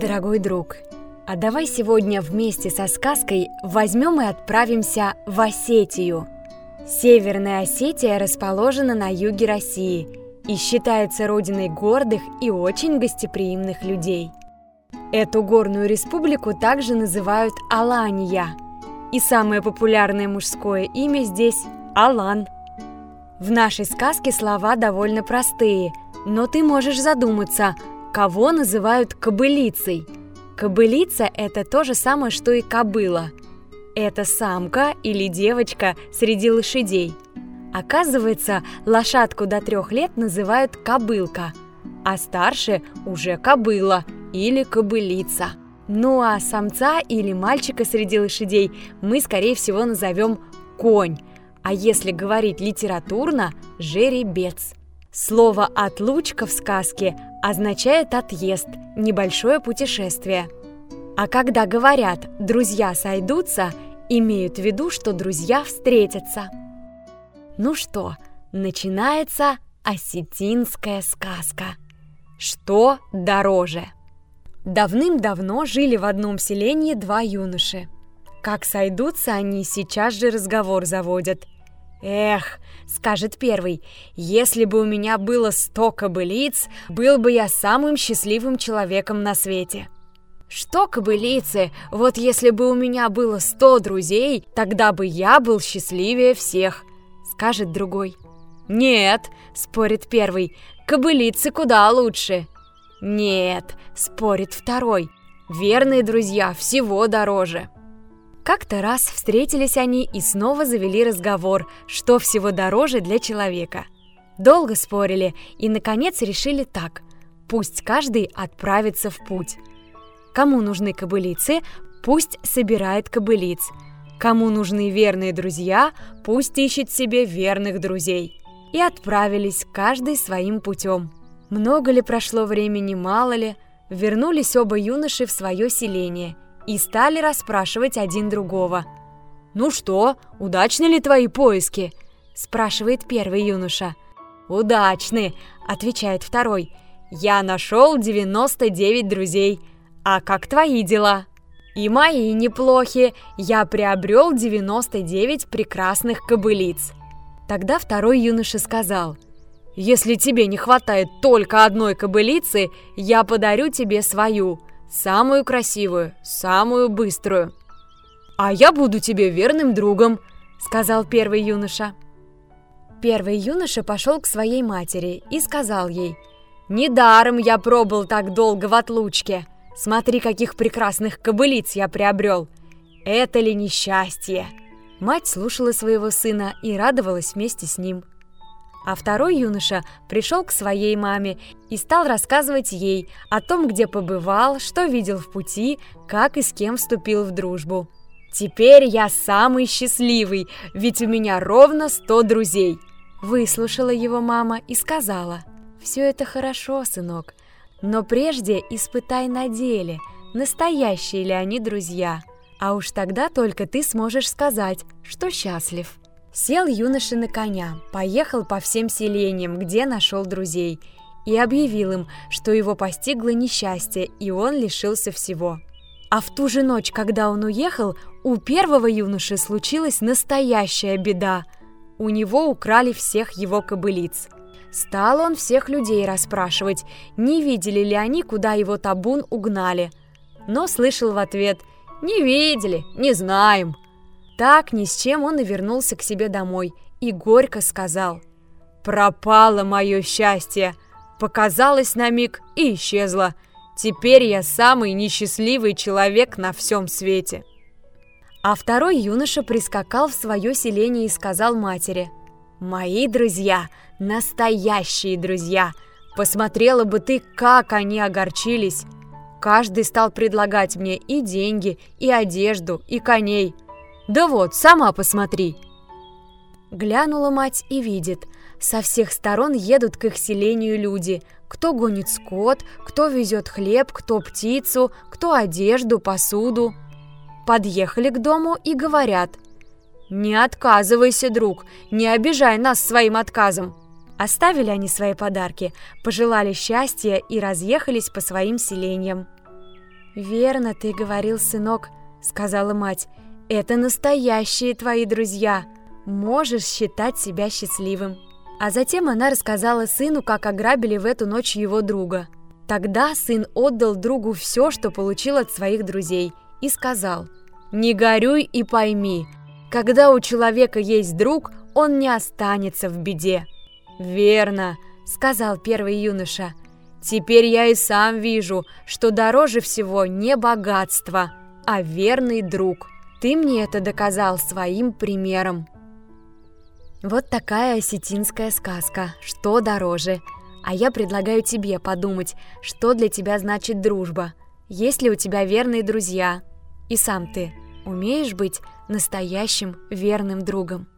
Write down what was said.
дорогой друг! А давай сегодня вместе со сказкой возьмем и отправимся в Осетию. Северная Осетия расположена на юге России и считается родиной гордых и очень гостеприимных людей. Эту горную республику также называют Алания, и самое популярное мужское имя здесь – Алан. В нашей сказке слова довольно простые, но ты можешь задуматься – Кого называют кобылицей? Кобылица – это то же самое, что и кобыла. Это самка или девочка среди лошадей. Оказывается, лошадку до трех лет называют кобылка, а старше уже кобыла или кобылица. Ну а самца или мальчика среди лошадей мы, скорее всего, назовем конь, а если говорить литературно – жеребец. Слово «отлучка» в сказке означает отъезд, небольшое путешествие. А когда говорят «друзья сойдутся», имеют в виду, что друзья встретятся. Ну что, начинается осетинская сказка. Что дороже? Давным-давно жили в одном селении два юноши. Как сойдутся они, сейчас же разговор заводят – Эх, скажет первый, если бы у меня было сто кобылиц, был бы я самым счастливым человеком на свете. Что кобылицы, вот если бы у меня было сто друзей, тогда бы я был счастливее всех, скажет другой. Нет, спорит первый, кобылицы куда лучше. Нет, спорит второй, верные друзья всего дороже. Как-то раз встретились они и снова завели разговор, что всего дороже для человека. Долго спорили и, наконец, решили так. Пусть каждый отправится в путь. Кому нужны кобылицы, пусть собирает кобылиц. Кому нужны верные друзья, пусть ищет себе верных друзей. И отправились каждый своим путем. Много ли прошло времени, мало ли, вернулись оба юноши в свое селение – и стали расспрашивать один другого. «Ну что, удачны ли твои поиски?» – спрашивает первый юноша. «Удачны», – отвечает второй. «Я нашел 99 друзей. А как твои дела?» «И мои неплохи. Я приобрел 99 прекрасных кобылиц». Тогда второй юноша сказал – если тебе не хватает только одной кобылицы, я подарю тебе свою. Самую красивую, самую быструю. А я буду тебе верным другом, сказал первый юноша. Первый юноша пошел к своей матери и сказал ей, «Недаром я пробыл так долго в отлучке. Смотри, каких прекрасных кобылиц я приобрел. Это ли несчастье?» Мать слушала своего сына и радовалась вместе с ним. А второй юноша пришел к своей маме и стал рассказывать ей о том, где побывал, что видел в пути, как и с кем вступил в дружбу. «Теперь я самый счастливый, ведь у меня ровно сто друзей!» Выслушала его мама и сказала, «Все это хорошо, сынок, но прежде испытай на деле, настоящие ли они друзья, а уж тогда только ты сможешь сказать, что счастлив». Сел юноша на коня, поехал по всем селениям, где нашел друзей, и объявил им, что его постигло несчастье, и он лишился всего. А в ту же ночь, когда он уехал, у первого юноши случилась настоящая беда. У него украли всех его кобылиц. Стал он всех людей расспрашивать, не видели ли они, куда его табун угнали. Но слышал в ответ «Не видели, не знаем». Так ни с чем он и вернулся к себе домой и горько сказал «Пропало мое счастье! Показалось на миг и исчезло. Теперь я самый несчастливый человек на всем свете». А второй юноша прискакал в свое селение и сказал матери «Мои друзья, настоящие друзья! Посмотрела бы ты, как они огорчились!» Каждый стал предлагать мне и деньги, и одежду, и коней – да вот, сама посмотри!» Глянула мать и видит, со всех сторон едут к их селению люди. Кто гонит скот, кто везет хлеб, кто птицу, кто одежду, посуду. Подъехали к дому и говорят «Не отказывайся, друг, не обижай нас своим отказом». Оставили они свои подарки, пожелали счастья и разъехались по своим селениям. «Верно ты говорил, сынок», — сказала мать. «Это настоящие твои друзья. Можешь считать себя счастливым». А затем она рассказала сыну, как ограбили в эту ночь его друга. Тогда сын отдал другу все, что получил от своих друзей, и сказал «Не горюй и пойми, когда у человека есть друг, он не останется в беде». «Верно», — сказал первый юноша. «Теперь я и сам вижу, что дороже всего не богатство, а верный друг. Ты мне это доказал своим примером». Вот такая осетинская сказка «Что дороже?». А я предлагаю тебе подумать, что для тебя значит дружба. Есть ли у тебя верные друзья? И сам ты умеешь быть настоящим верным другом?